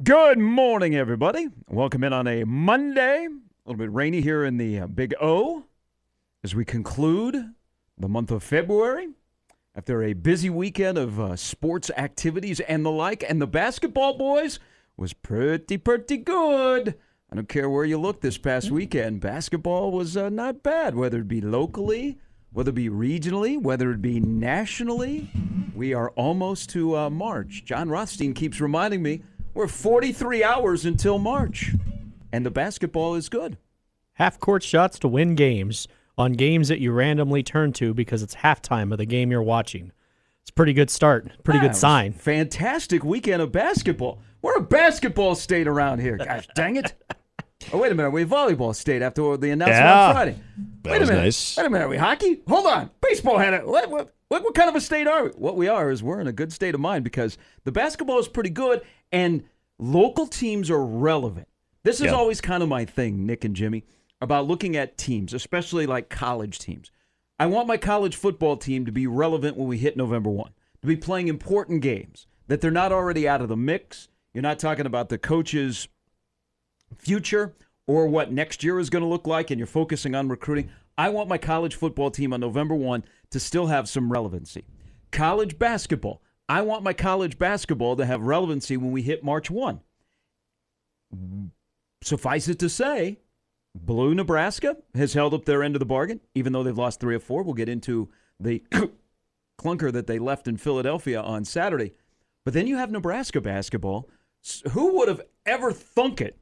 Good morning, everybody. Welcome in on a Monday. A little bit rainy here in the uh, Big O as we conclude the month of February after a busy weekend of uh, sports activities and the like. And the basketball boys was pretty, pretty good. I don't care where you look this past weekend. Basketball was uh, not bad, whether it be locally, whether it be regionally, whether it be nationally. We are almost to uh, March. Jon Rothstein keeps reminding me we're 43 hours until March, and the basketball is good. half court shots to win games on games that you randomly turn to because it's halftime of the game you're watching. It's a pretty good start, pretty it good sign. Fantastic weekend of basketball. We're a basketball state around here. Gosh dang it. Oh, wait a minute. Are we volleyball state after the announcement Yeah. on Friday? That wait a minute. nice. Wait a minute. Are we hockey? Hold on. Baseball had it. What, what, what, what kind of a state are we? What we are is we're in a good state of mind because the basketball is pretty good and local teams are relevant. This is always kind of my thing, Nick and Jimmy, about looking at teams, especially like college teams. I want my college football team to be relevant when we hit November 1, to be playing important games, that they're not already out of the mix. You're not talking about the coach's future or what next year is going to look like, and you're focusing on recruiting. I want my college football team on November 1 to still have some relevancy. College basketball. I want my college basketball to have relevancy when we hit March 1. Suffice it to say, Blue Nebraska has held up their end of the bargain, even though they've lost three or four. We'll get into the clunker that they left in Philadelphia on Saturday. But then you have Nebraska basketball. Who would have ever thunk it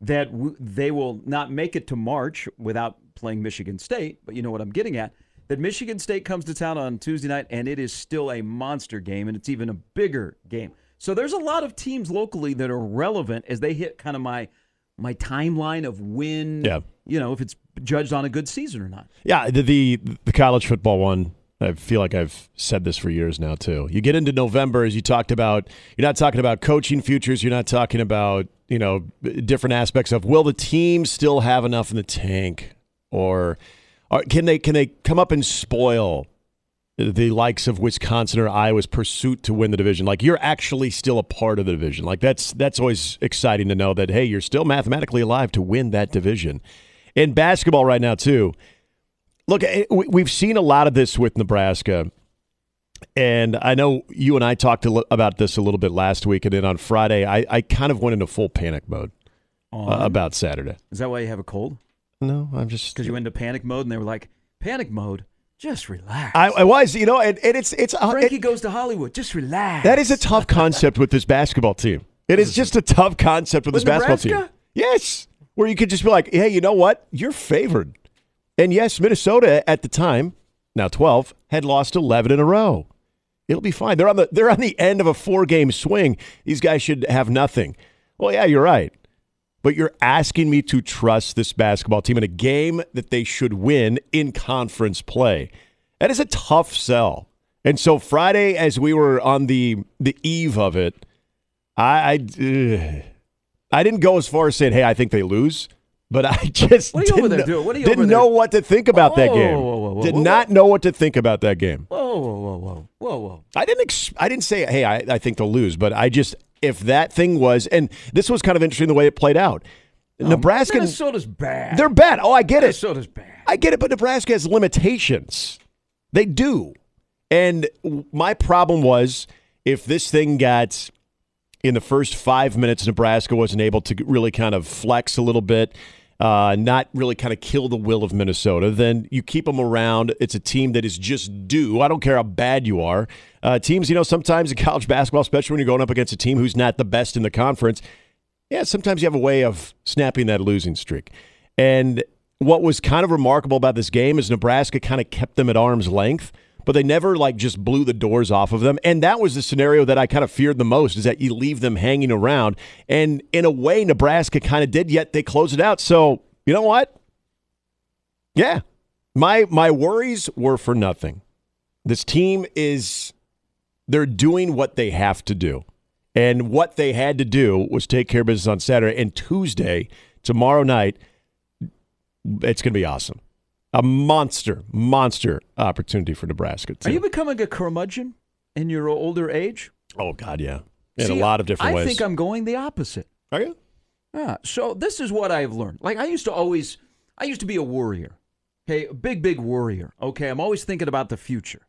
that w- they will not make it to March without playing Michigan State? But you know what I'm getting at. That Michigan State comes to town on Tuesday night, and it is still a monster game, and it's even a bigger game. So there's a lot of teams locally that are relevant as they hit kind of my my timeline of when, Yeah. you know, if it's judged on a good season or not. Yeah, the, the the college football one. I feel like I've said this for years now too. You get into November, as you talked about. You're not talking about coaching futures. You're not talking about you know different aspects of will the team still have enough in the tank, or, or can they can they come up and spoil the likes of Wisconsin or Iowa's pursuit to win the division? Like you're actually still a part of the division. Like that's that's always exciting to know that hey, you're still mathematically alive to win that division. In basketball right now too. Look, eh, we- we've seen a lot of this with Nebraska. And I know you and I talked about this a little bit last week. And then on Friday, I, I kind of went into full panic mode uh, about Saturday. Is that why you have a cold? No, I'm just. Because you went into panic mode, and they were like, "Panic mode, just relax." I, I was, you know, and, and it's. it's uh, Frankie it- goes to Hollywood. Just relax. that is a tough concept with this basketball team. It is just a tough concept with, With this basketball team. Yes. Where you could just be like, hey, you know what? You're favored. And yes, Minnesota at the time, now 12, had lost 11 in a row. It'll be fine. They're on the they're on the end of a four-game swing. These guys should have nothing. Well, yeah, you're right. But you're asking me to trust this basketball team in a game that they should win in conference play. That is a tough sell. And so Friday, as we were on the the eve of it, I I. I didn't go as far as saying, "Hey, I think they lose," but I just What are you didn't, there doing? What are you didn't over there- know what to think about that game. whoa, whoa, whoa, Did whoa, not whoa. know what to think about that game. Whoa, whoa, whoa, whoa, whoa, whoa! I didn't. Ex- I didn't say, "Hey, I, I think they'll lose," but I just if that thing was, and this was kind of interesting the way it played out. Um, Nebraska, Minnesota's bad. they're bad. Oh, I get it. Minnesota's bad. I get it, but Nebraska has limitations. They do. And my problem was if this thing got in the first five minutes, Nebraska wasn't able to really kind of flex a little bit, uh, not really kind of kill the will of Minnesota, then you keep them around. It's a team that is just due. I don't care how bad you are. Uh, teams, you know, sometimes in college basketball, especially when you're going up against a team who's not the best in the conference, yeah, sometimes you have a way of snapping that losing streak. And what was kind of remarkable about this game is Nebraska kind of kept them at arm's length, but they never like just blew the doors off of them. And that was the scenario that I kind of feared the most is that you leave them hanging around. And in a way, Nebraska kind of did, yet they closed it out. So you know what? Yeah, my my worries were for nothing. This team is they're doing what they have to do. And what they had to do was take care of business on Saturday and Tuesday, tomorrow night. It's going to be awesome. A monster, monster opportunity for Nebraska. Too. Are you becoming a curmudgeon in your older age? Oh God, yeah, in See, a lot of different I ways. I think I'm going the opposite. Are you? Yeah. So this is what I've learned. Like I used to always, I used to be a worrier. Okay, a big, big worrier. Okay, I'm always thinking about the future.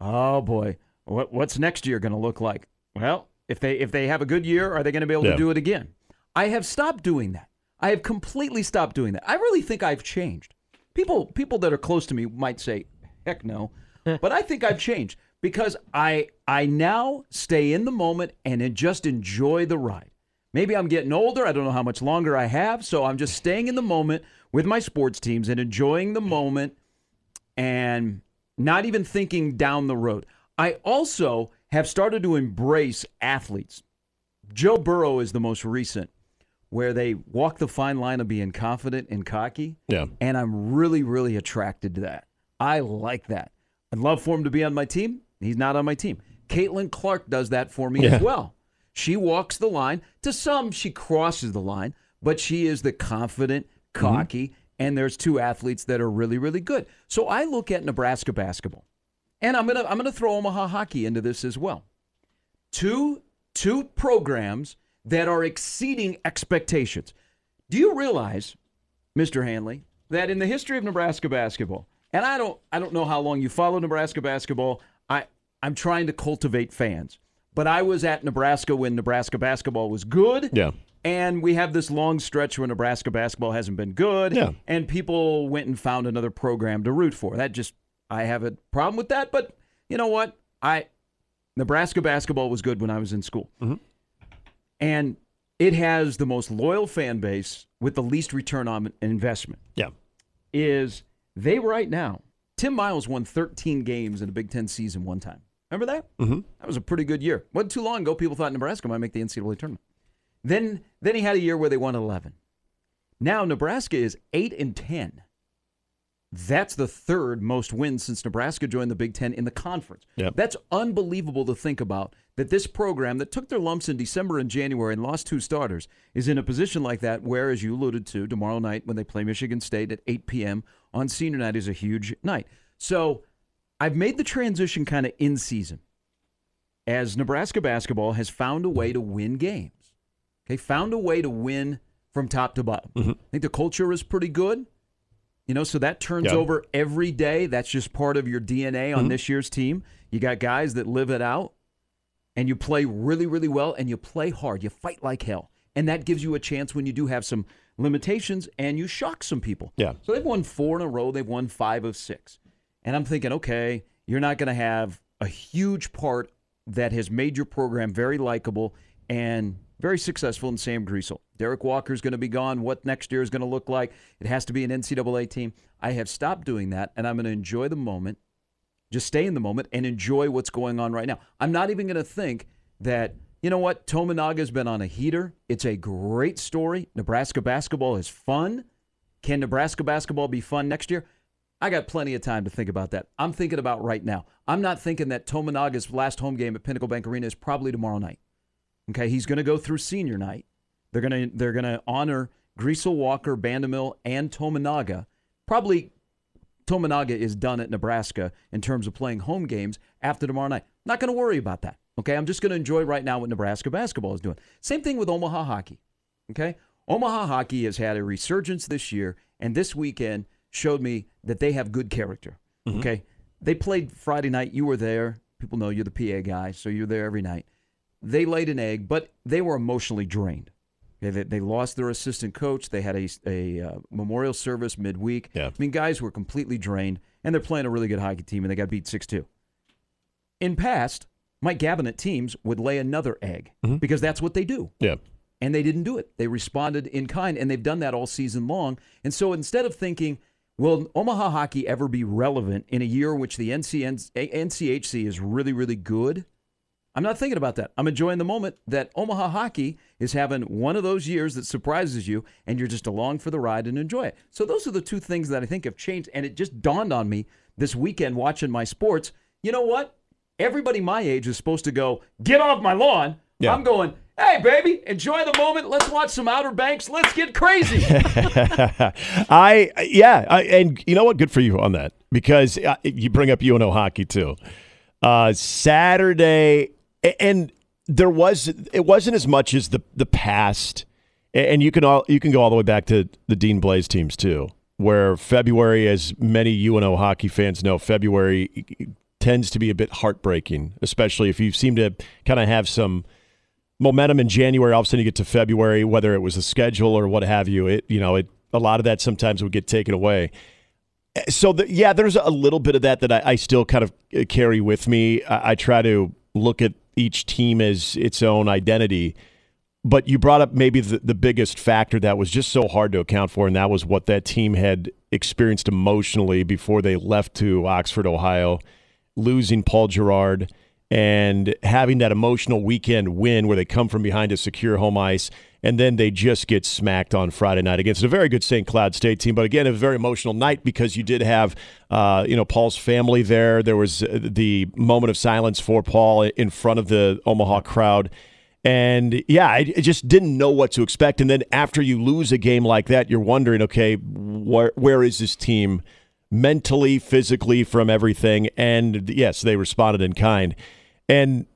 Oh boy, what, what's next year going to look like? Well, if they if they have a good year, are they going to be able Yeah. to do it again? I have stopped doing that. I have completely stopped doing that. I really think I've changed. People people that are close to me might say, "Heck no," but I think I've changed because I I now stay in the moment and just enjoy the ride. Maybe I'm getting older. I don't know how much longer I have, so I'm just staying in the moment with my sports teams and enjoying the moment and not even thinking down the road. I also have started to embrace athletes. Joe Burrow is the most recent, where they walk the fine line of being confident and cocky. Yeah. And I'm really, really attracted to that. I like that. I'd love for him to be on my team. He's not on my team. Caitlin Clark does that for me Yeah. as well. She walks the line. To some, she crosses the line, but she is the confident, mm-hmm. cocky, and there's two athletes that are really, really good. So I look at Nebraska basketball, and I'm gonna I'm gonna throw Omaha hockey into this as well. Two two programs that are exceeding expectations. Do you realize, Mr. Hanley, that in the history of Nebraska basketball, and I don't I don't know how long you follow Nebraska basketball. I I'm trying to cultivate fans. But I was at Nebraska when Nebraska basketball was good. Yeah. And we have this long stretch where Nebraska basketball hasn't been good. Yeah. And people went and found another program to root for. That just I have a problem with that. But you know what? I Nebraska basketball was good when I was in school. Mm-hmm. And it has the most loyal fan base with the least return on investment. Yeah. Is they right now, Tim Miles won 13 games in a Big Ten season one time. Remember that? Mm-hmm. That was a pretty good year. Wasn't too long ago. People thought Nebraska might make the NCAA tournament. Then, then he had a year where they won 11. Now Nebraska is eight and 10. That's the third most wins since Nebraska joined the Big Ten in the conference. Yep. That's unbelievable to think about. That this program that took their lumps in December and January and lost two starters is in a position like that, where, as you alluded to, tomorrow night when they play Michigan State at 8 p.m. on senior night is a huge night. So I've made the transition kind of in season as Nebraska basketball has found a way to win games. Okay, found a way to win from top to bottom. Mm-hmm. I think the culture is pretty good. You know, so that turns Yeah. over every day. That's just part of your DNA on mm-hmm. this year's team. You got guys that live it out and you play really, really well and you play hard. You fight like hell. And that gives you a chance when you do have some limitations and you shock some people. Yeah. So they've won four in a row. They've won five of six. And I'm thinking, okay, you're not going to have a huge part that has made your program very likable and very successful in Sam Griesel. Derrick Walker's going to be gone. What next year is going to look like? It has to be an NCAA team. I have stopped doing that, and I'm going to enjoy the moment just stay in the moment and enjoy what's going on right now. I'm not even going to think that, you know what, Tominaga's been on a heater. It's a great story. Nebraska basketball is fun. Can Nebraska basketball be fun next year? I got plenty of time to think about that. I'm thinking about right now. I'm not thinking that Tominaga's last home game at Pinnacle Bank Arena is probably tomorrow night. Okay, he's going to go through senior night. They're going to they're to honor Griesel Walker, Bandamill, and Tominaga. Probably Tominaga is done at Nebraska in terms of playing home games after tomorrow night. Not going to worry about that. Okay, I'm just going to enjoy right now what Nebraska basketball is doing. Same thing with Omaha hockey. Okay, Omaha hockey has had a resurgence this year, and this weekend showed me that they have good character. Mm-hmm. Okay, they played Friday night. You were there. People know you're the PA guy, so you're there every night. They laid an egg, but they were emotionally drained. They, they lost their assistant coach. They had a, a uh, memorial service midweek. Yeah. I mean, guys were completely drained, and they're playing a really good hockey team, and they got beat 6 2. In past, Mike Gabinet teams would lay another egg because that's what they do. Yeah. And they didn't do it. They responded in kind, and they've done that all season long. And so instead of thinking, Will Omaha hockey ever be relevant in a year in which the NCN, NCHC is really, really good? I'm not thinking about that. I'm enjoying the moment that Omaha hockey is having one of those years that surprises you and you're just along for the ride and enjoy it. So those are the two things that I think have changed. And it just dawned on me this weekend watching my sports. You know what? Everybody my age is supposed to go, get off my lawn. Yeah. I'm going, hey, baby, enjoy the moment. Let's watch some Outer Banks. Let's get crazy. I yeah, I, and you know what? Good for you on that because uh, you bring up UNO hockey too. Uh, Saturday, and there was it wasn't as much as the the past, and you can all you can go all the way back to the Dean Blais teams too, where February, as many UNO hockey fans know, February tends to be a bit heartbreaking, especially if you seem to kind of have some momentum in January. All of a sudden, you get to February, whether it was the schedule or what have you. It you know it a lot of that sometimes would get taken away. So the, yeah, there's a little bit of that that I, I still kind of carry with me. I, I try to look at each team as its own identity. But you brought up maybe the, the biggest factor that was just so hard to account for, and that was what that team had experienced emotionally before they left to Oxford, Ohio, losing Paul Jerrard and having that emotional weekend win where they come from behind to secure home ice and then they just get smacked on Friday night against a very good St. Cloud State team. But again, a very emotional night because you did have, uh, you know, Paul's family there. There was uh, the moment of silence for Paul in front of the Omaha crowd. And yeah, I just didn't know what to expect. And then after you lose a game like that, you're wondering, okay, where where is this team mentally, physically, from everything? And yes, they responded in kind. And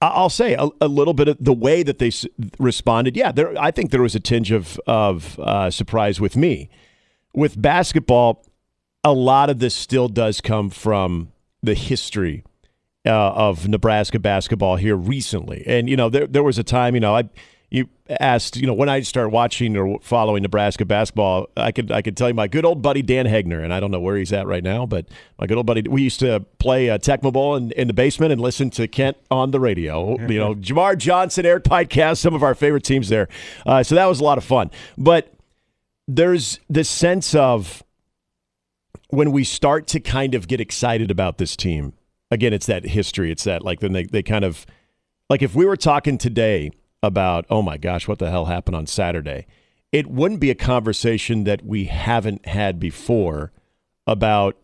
I'll say a, a little bit of the way that they s- responded. Yeah, there. I think there was a tinge of of uh, surprise with me. With basketball, a lot of this still does come from the history uh, of Nebraska basketball here recently. And you know, there there was a time, you know, I you asked, you know, when I started watching or following Nebraska basketball, I could I could tell you my good old buddy Dan Hegner, and I don't know where he's at right now, but my good old buddy, we used to play uh, Tecmo Bowl in, in the basement and listen to Kent on the radio. You know, Jamar Johnson, Eric Piatkowski, some of our favorite teams there. Uh, so that was a lot of fun. But there's this sense of when we start to kind of get excited about this team, again, it's that history. It's that like then they, they kind of like if we were talking today about, oh my gosh, what the hell happened on Saturday, it wouldn't be a conversation that we haven't had before about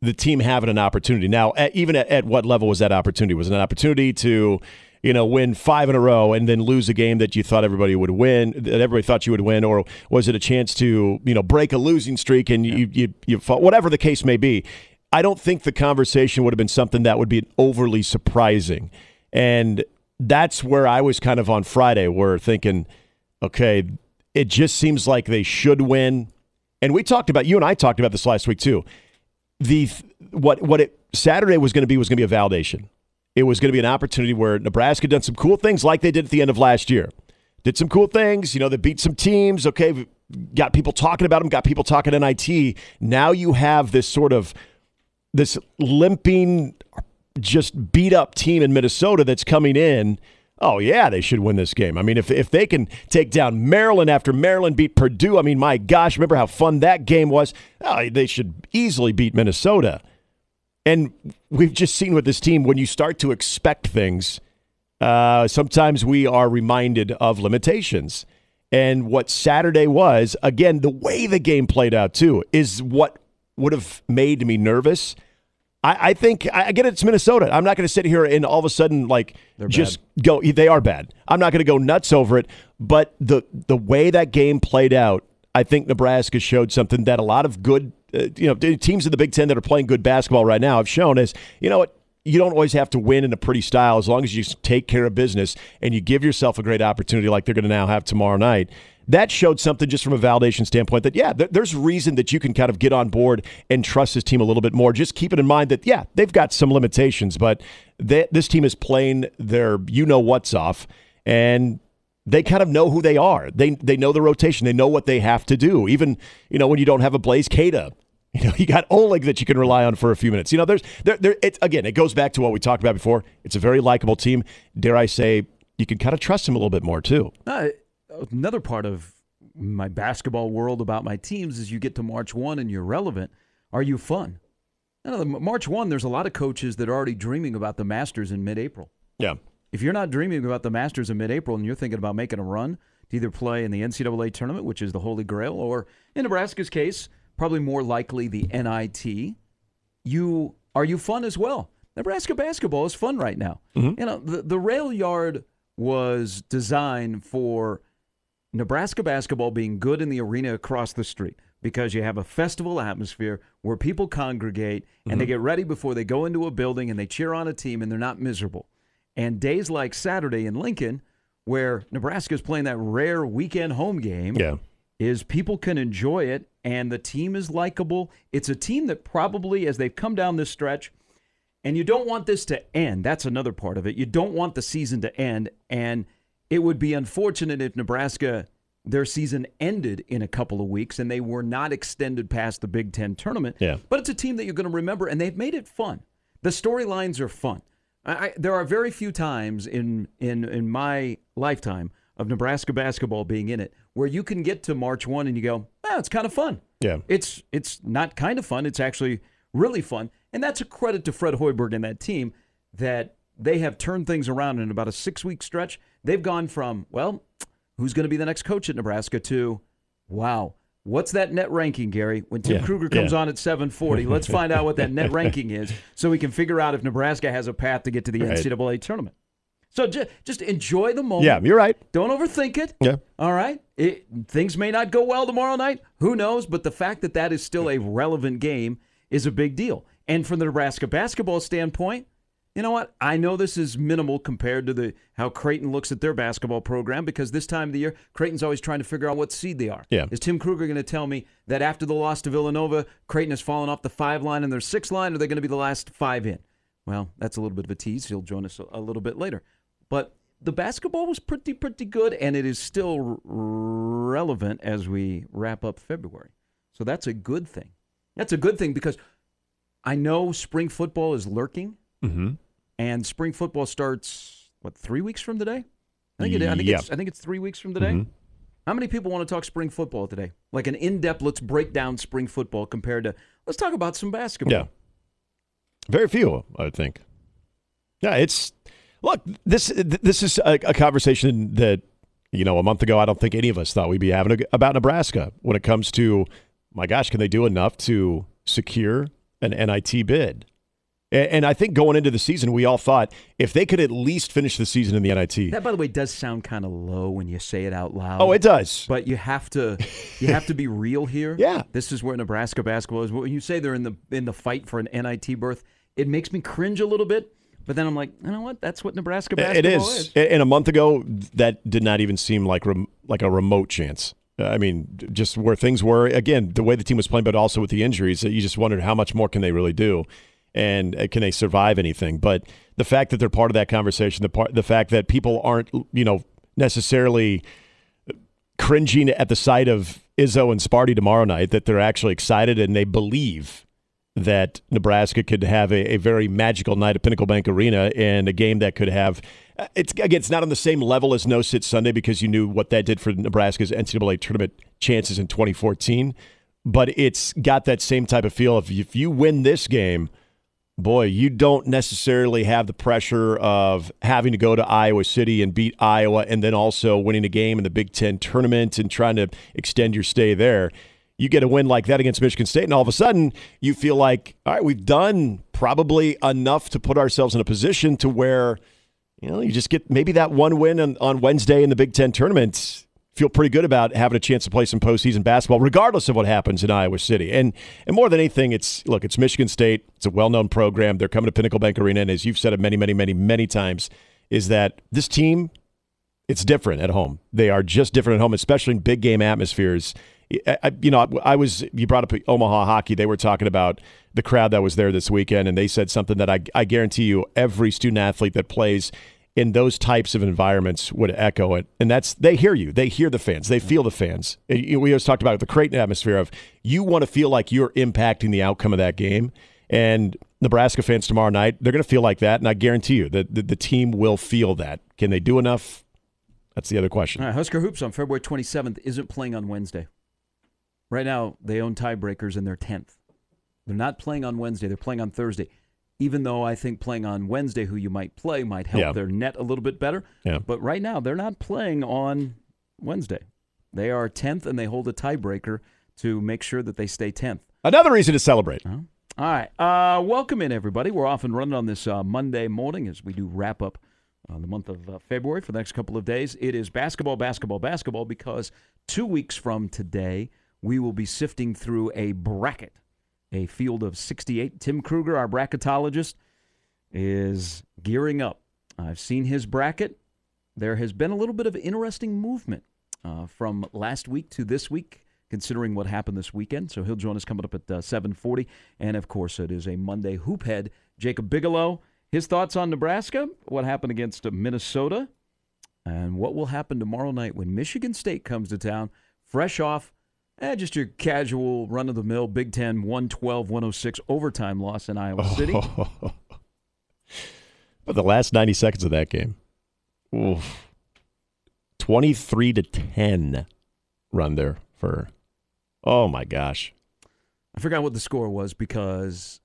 the team having an opportunity. Now, at, even at, at what level was that opportunity? Was it an opportunity to, you know, win five in a row and then lose a game that you thought everybody would win, that everybody thought you would win, or was it a chance to, you know, break a losing streak and you you you fought, whatever the case may be? I don't think the conversation would have been something that would be overly surprising, and that's where I was kind of on Friday, where thinking, okay, it just seems like they should win. And we talked about you and I talked about this last week too the what what it Saturday was going to be was going to be a validation. It was going to be an opportunity where Nebraska done some cool things like they did at the end of last year. Did some cool things, you know, they beat some teams, okay, got people talking about them, got people talking NIT. Now you have this sort of this limping just beat up team in Minnesota that's coming in. Oh yeah, they should win this game. I mean, if if they can take down Maryland after Maryland beat Purdue, I mean, my gosh, remember how fun that game was? Oh, they should easily beat Minnesota. And we've just seen with this team when you start to expect things, uh, sometimes we are reminded of limitations. And what Saturday was, again, the way the game played out too, is what would have made me nervous. I, I think I I get it, it's Minnesota. I'm not going to sit here and all of a sudden like just go. They are bad. I'm not going to go nuts over it. But the the way that game played out, I think Nebraska showed something that a lot of good, uh, you know, teams in the Big Ten that are playing good basketball right now have shown is, you know what. You don't always have to win in a pretty style as long as you take care of business and you give yourself a great opportunity like they're going to now have tomorrow night. That showed something just from a validation standpoint that yeah th- there's reason that you can kind of get on board and trust this team a little bit more. Just keep it in mind that yeah they've got some limitations but they, this team is playing their you know what's off and they kind of know who they are. They they know the rotation. They know what they have to do. Even you know when you don't have a Blaise Keita you know, you got Oleg that you can rely on for a few minutes. You know, there's there there it's again, it goes back to what we talked about before. It's a very likable team. Dare I say, you can kind of trust him a little bit more too. Uh, another part of my basketball world about my teams is you get to March 1 and you're relevant. Are you fun? know, March 1, there's a lot of coaches that are already dreaming about the Masters in mid April. Yeah. If you're not dreaming about the Masters in mid April and you're thinking about making a run to either play in the NCAA tournament, which is the Holy Grail, or in Nebraska's case, probably more likely the NIT, you are you fun as well? Nebraska basketball is fun right now. Mm-hmm. You know, the, the rail yard was designed for Nebraska basketball being good in the arena across the street because you have a festival atmosphere where people congregate and mm-hmm. they get ready before they go into a building and they cheer on a team and they're not miserable. And days like Saturday in Lincoln, where Nebraska is playing that rare weekend home game, yeah. Is people can enjoy it and the team is likable. It's a team that probably, as they've come down this stretch, and you don't want this to end. That's another part of it. You don't want the season to end. And it would be unfortunate if Nebraska, their season ended in a couple of weeks and they were not extended past the Big Ten tournament. Yeah. But it's a team that you're going to remember, and they've made it fun. The storylines are fun. I, there are very few times in, in, in my lifetime of Nebraska basketball being in it where you can get to March 1 and you go, oh, it's kind of fun. Yeah. It's, it's not kind of fun. It's actually really fun. And that's a credit to Fred Hoiberg and that team that they have turned things around in about a six week stretch. They've gone from, well, who's going to be the next coach at Nebraska to, wow, what's that net ranking, Gary? When Tim yeah, Kruger comes yeah. on at 740, let's find out what that net ranking is so we can figure out if Nebraska has a path to get to the right. NCAA tournament. So just, just enjoy the moment. Yeah, you're right. Don't overthink it. Yeah. All right. It, things may not go well tomorrow night. Who knows? But the fact that that is still a relevant game is a big deal. And from the Nebraska basketball standpoint, you know what? I know this is minimal compared to the how Creighton looks at their basketball program because this time of the year, Creighton's always trying to figure out what seed they are. Yeah. Is Tim Kruger going to tell me that after the loss to Villanova, Creighton has fallen off the five line and their six line, or are they going to be the last five in? Well, that's a little bit of a tease. He'll join us a little bit later. But the basketball was pretty, pretty good, and it is still r- relevant as we wrap up February. So that's a good thing. That's a good thing because I know spring football is lurking, mm-hmm. and spring football starts what three weeks from today. I think it, I think it's I think it's three weeks from today. Mm-hmm. How many people want to talk spring football today? Like an in-depth, let's break down spring football compared to let's talk about some basketball. Yeah, very few, I think. Yeah, it's look this this is a, a conversation that you know a month ago I don't think any of us thought we'd be having about Nebraska when it comes to my gosh, can they do enough to secure an NIT bid. And I think going into the season, we all thought if they could at least finish the season in the NIT. That, by the way, does sound kind of low when you say it out loud. Oh, it does. But you have to, you have to be real here. yeah, this is where Nebraska basketball is. When you say they're in the in the fight for an NIT berth, it makes me cringe a little bit. But then I'm like, you know what? That's what Nebraska basketball it is. is. And a month ago, that did not even seem like rem- like a remote chance. I mean, just where things were again, the way the team was playing, but also with the injuries, you just wondered how much more can they really do, and uh, can they survive anything? But the fact that they're part of that conversation, the part, the fact that people aren't, you know, necessarily cringing at the sight of Izzo and Sparty tomorrow night, that they're actually excited and they believe that Nebraska could have a, a, very magical night at Pinnacle Bank Arena and a game that could have. Uh, it's again, it's not on the same level as No Sit Sunday because you knew what that did for Nebraska's NCAA tournament chances in 2014, but it's got that same type of feel. If if you win this game, boy, you don't necessarily have the pressure of having to go to Iowa City and beat Iowa, and then also winning a game in the Big Ten tournament and trying to extend your stay there you get a win like that against Michigan State, and all of a sudden you feel like, all right, we've done probably enough to put ourselves in a position to where, you know, you just get maybe that one win on, on Wednesday in the Big Ten tournament. Feel pretty good about having a chance to play some postseason basketball, regardless of what happens in Iowa City. And and more than anything, it's look, it's Michigan State. It's a well-known program. They're coming to Pinnacle Bank Arena, and as you've said it many, many, many, many times, is that this team, it's different at home. They are just different at home, especially in big game atmospheres. I, you know, I was you brought up Omaha hockey. They were talking about the crowd that was there this weekend, and they said something that I, I guarantee you every student athlete that plays in those types of environments would echo it. And that's they hear you, they hear the fans, they feel the fans. We always talked about the Creighton atmosphere of you want to feel like you're impacting the outcome of that game. And Nebraska fans tomorrow night, they're going to feel like that, and I guarantee you that the, the team will feel that. Can they do enough? That's the other question. Husker Hoops on February 27th isn't playing on Wednesday. Right now, they own tiebreakers and they're 10th. They're not playing on Wednesday, they're playing on Thursday. Even though I think playing on Wednesday, who you might play, might help Yeah. their net a little bit better. Yeah. But right now, they're not playing on Wednesday. They are 10th and they hold a tiebreaker to make sure that they stay 10th. Another reason to celebrate. All right. Uh, welcome in, everybody. We're off and running on this uh, Monday morning as we do wrap up uh, the month of uh, February for the next couple of days. It is basketball, basketball, basketball because two weeks from today, we will be sifting through a bracket, a field of 68. Tim Kruger, our bracketologist, is gearing up. I've seen his bracket. There has been a little bit of interesting movement uh, from last week to this week, considering what happened this weekend. So he'll join us coming up at uh, 7:40, and of course it is a Monday hoop head. Jacob Bigelow, his thoughts on Nebraska, what happened against Minnesota, and what will happen tomorrow night when Michigan State comes to town, fresh off. Eh, just your casual run of the mill Big Ten 112 106 overtime loss in Iowa City. but the last 90 seconds of that game, oof, 23 to 10 run there for, oh my gosh. I forgot what the score was because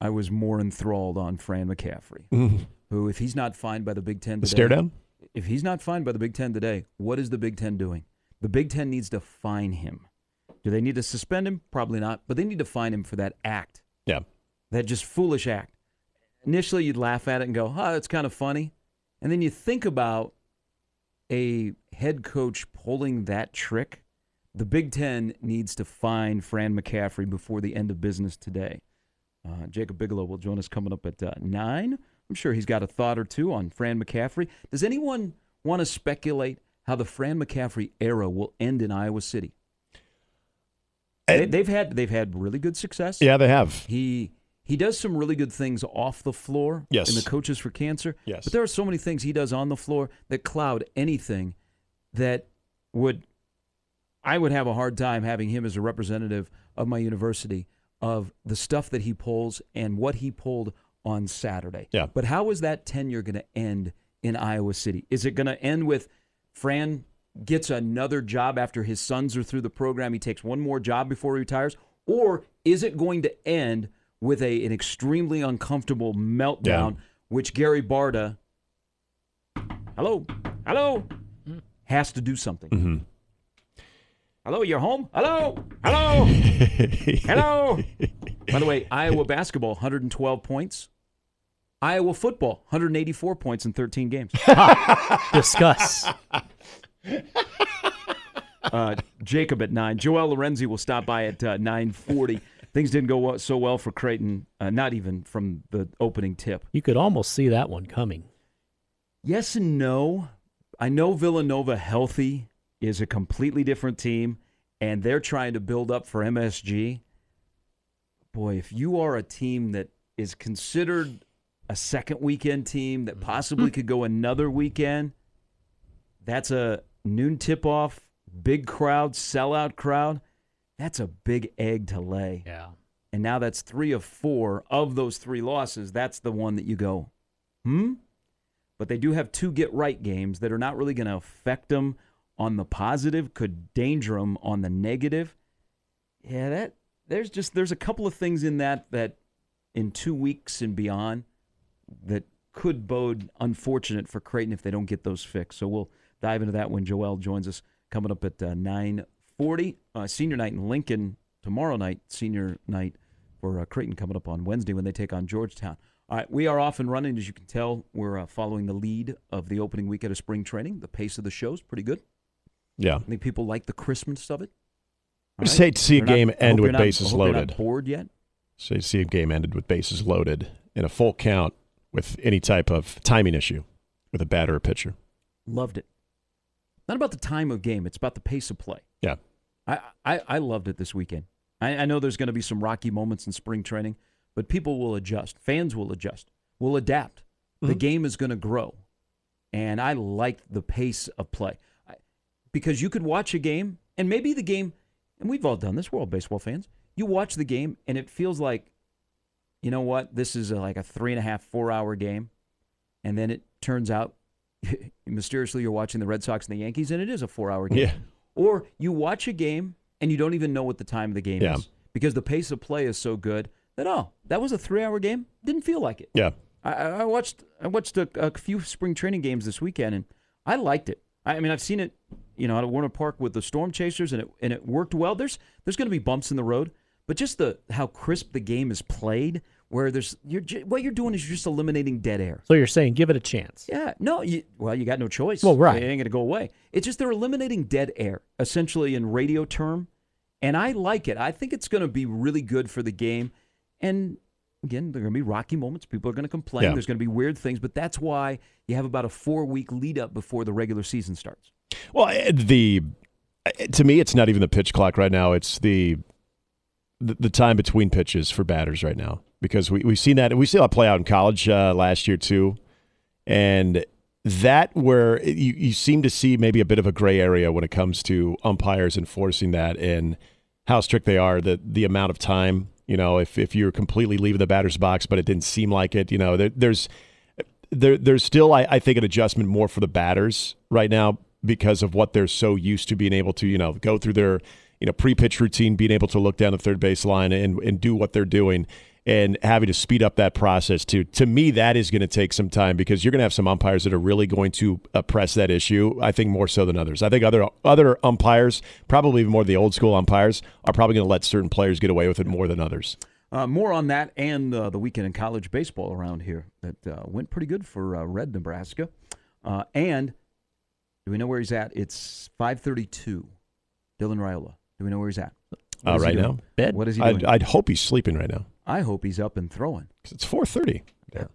I was more enthralled on Fran McCaffery, who, if he's not fined by the Big Ten The stare down? if he's not fined by the Big Ten today, what is the Big Ten doing? The Big Ten needs to fine him. Do they need to suspend him? Probably not, but they need to fine him for that act, Yeah. that just foolish act. Initially, you'd laugh at it and go, "Oh, that's kind of funny," and then you think about a head coach pulling that trick. The Big Ten needs to fine Fran McCaffery before the end of business today. Uh, Jacob Bigelow will join us coming up at uh, 9. I'm sure he's got a thought or two on Fran McCaffery. Does anyone want to speculate how the Fran McCaffery era will end in Iowa City? They, Eh, they've had they've had really good success. Yeah, they have. He he does some really good things off the floor Yes. in the coaches for cancer. Yes. But there are so many things he does on the floor that cloud anything that would I would have a hard time having him as a representative of my university of the stuff that he pulls and what he pulled on Saturday. Yeah. But how is that tenure going to end in Iowa City? Is it going to end with Fran gets another job after his sons are through the program? He takes one more job before he retires? Or is it going to end with a, an extremely uncomfortable meltdown, Yeah. which Gary Barta, hello, hello, has to do something? Mm-hmm. Hello, you're home? Hello, hello, hello. By the way, Iowa basketball, 112 points. Iowa football, 184 points in 13 games. Discuss. Uh, Jacob at nine. Joel Lorenzi will stop by at uh, 9:40. Things didn't go so well for Creighton, uh, not even from the opening tip. You could almost see that one coming. Yes and no. I know Villanova healthy is a completely different team, and they're trying to build up for MSG. Boy, if you are a team that is considered a second weekend team that possibly could go another weekend, that's a noon tip off, big crowd, sellout crowd. That's a big egg to lay. Yeah. And now that's three of four of those three losses. That's the one that you go, hmm? But they do have two get right games that are not really going to affect them on the positive, could danger them on the negative. Yeah, that there's just there's a couple of things in that that in two weeks and beyond that could bode unfortunate for Creighton if they don't get those fixed. So we'll dive into that when Joel joins us coming up at uh, 9:40. Uh, senior night in Lincoln tomorrow night. Senior night for uh, Creighton coming up on Wednesday when they take on Georgetown. All right, we are off and running. As you can tell, we're uh, following the lead of the opening weekend of spring training. The pace of the show is pretty good. Yeah. I think people like the crispness of it. I just hate to see a They're not- game I end with not- bases I hope you're not loaded. bored yet? So you see a game ended with bases loaded in a full count with any type of timing issue with a batter or pitcher. Loved it. Not about the time of game. It's about the pace of play. Yeah. I, I, I loved it this weekend. I, I know there's going to be some rocky moments in spring training, but people will adjust. Fans will adjust. Will adapt. The Mhm. game is going to grow, and I liked the pace of play I, because you could watch a game, and maybe the game, and we've all done this. We're all baseball fans. You watch the game, and it feels like, you know what? This is a, like a three and a half, four hour game, and then it turns out mysteriously you're watching the Red Sox and the Yankees, and it is a four-hour game. Yeah. Or you watch a game and you don't even know what the time of the game Yeah. is because the pace of play is so good that oh, that was a three-hour game. Didn't feel like it. Yeah. I, I watched I watched a, a few spring training games this weekend, and I liked it. I, I mean, I've seen it, you know, at Werner Park with the Storm Chasers, and it and it worked well. There's there's going to be bumps in the road, but just the how crisp the game is played, where there's you're what you're doing is you're just eliminating dead air. So you're saying give it a chance. Yeah, no, you, well, you got no choice. Well, right. It ain't going to go away. It's just they're eliminating dead air, essentially in radio term, and I like it. I think it's going to be really good for the game. And again, there are going to be rocky moments. People are going to complain. Yeah. There's going to be weird things, but that's why you have about a four week lead up before the regular season starts. Well, eh, the eh, to me, it's not even the pitch clock right now. It's the, the time between pitches for batters right now because we we've seen that we saw it play out in college uh, last year too, and that where you you seem to see maybe a bit of a gray area when it comes to umpires enforcing that and how strict they are. The the amount of time, you know, if if you're completely leaving the batter's box, but it didn't seem like it, you know, there, there's there, there's still, I, I think, an adjustment more for the batters right now because of what they're so used to being able to, you know, go through their, you know, pre-pitch routine, being able to look down the third base line and, and do what they're doing and having to speed up that process too. To me, that is going to take some time because you're going to have some umpires that are really going to uh, press that issue. I think more so than others. I think other other umpires, probably even more the old school umpires, are probably going to let certain players get away with it more than others. Uh, more on that and uh, the weekend in college baseball around here that uh, went pretty good for uh, Red Nebraska. Uh, and do we know where he's at? It's 5:32. Dylan Raiola. Do we know where he's at? What Uh, is he right now, Bed. What is he doing? I'd, I'd hope he's sleeping right now I hope he's up and throwing. because it's 4:30.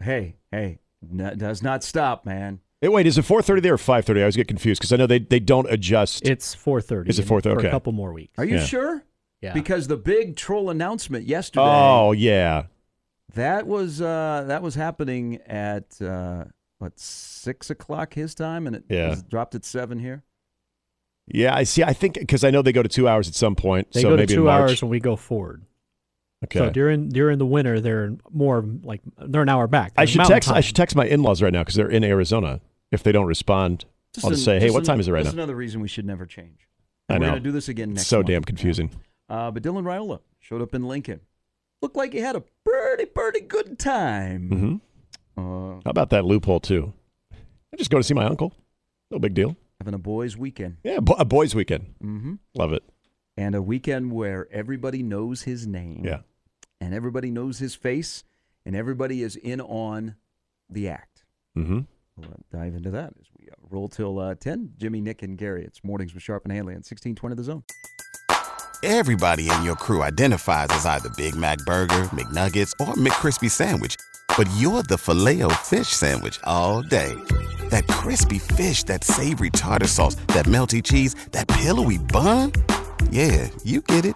Hey, hey, n- does not stop, man. Hey, wait, is it 4:30 there or 5:30? I always get confused because I know they, they don't adjust. It's 4:30. Is it and 4:30? For Okay. a couple more weeks. Are you Yeah. sure? Yeah. Because the big troll announcement yesterday. oh yeah, That was uh, that was happening at uh, what six o'clock his time, and it Yeah. was dropped at seven here. yeah. I see. I think because I know they go to two hours at some point. they so go to maybe in two March. hours when we go forward. Okay. So during during the winter, they're more like they're an hour back. I They're should mountain text. I should text my in-laws right now because they're in Arizona. If they don't respond, Just I'll just an- say, "Hey, just what an- time is it right just now?" another reason we should never change. I We're know. gonna do this again next. so month. damn confusing. Uh, but Dylan Raiola showed up in Lincoln. Looked like he had a pretty pretty good time. hmm Uh, How about that loophole too? I just go to see my uncle. No big deal. having a boys' weekend. Yeah, a boys' weekend. Mm-hmm. Love it. and a weekend where everybody knows his name. Yeah. And everybody knows his face, and everybody is in on the act. hmm We'll uh, dive into that as we uh, roll till uh, 10. Jimmy, Nick, and Gary. It's Mornings with Sharp and Hanley on 1620 The Zone. Everybody in your crew identifies as either Big Mac Burger, McNuggets, or McCrispy Sandwich. But you're the filet fish Sandwich all day. That crispy fish, that savory tartar sauce, that melty cheese, that pillowy bun. Yeah, you get it.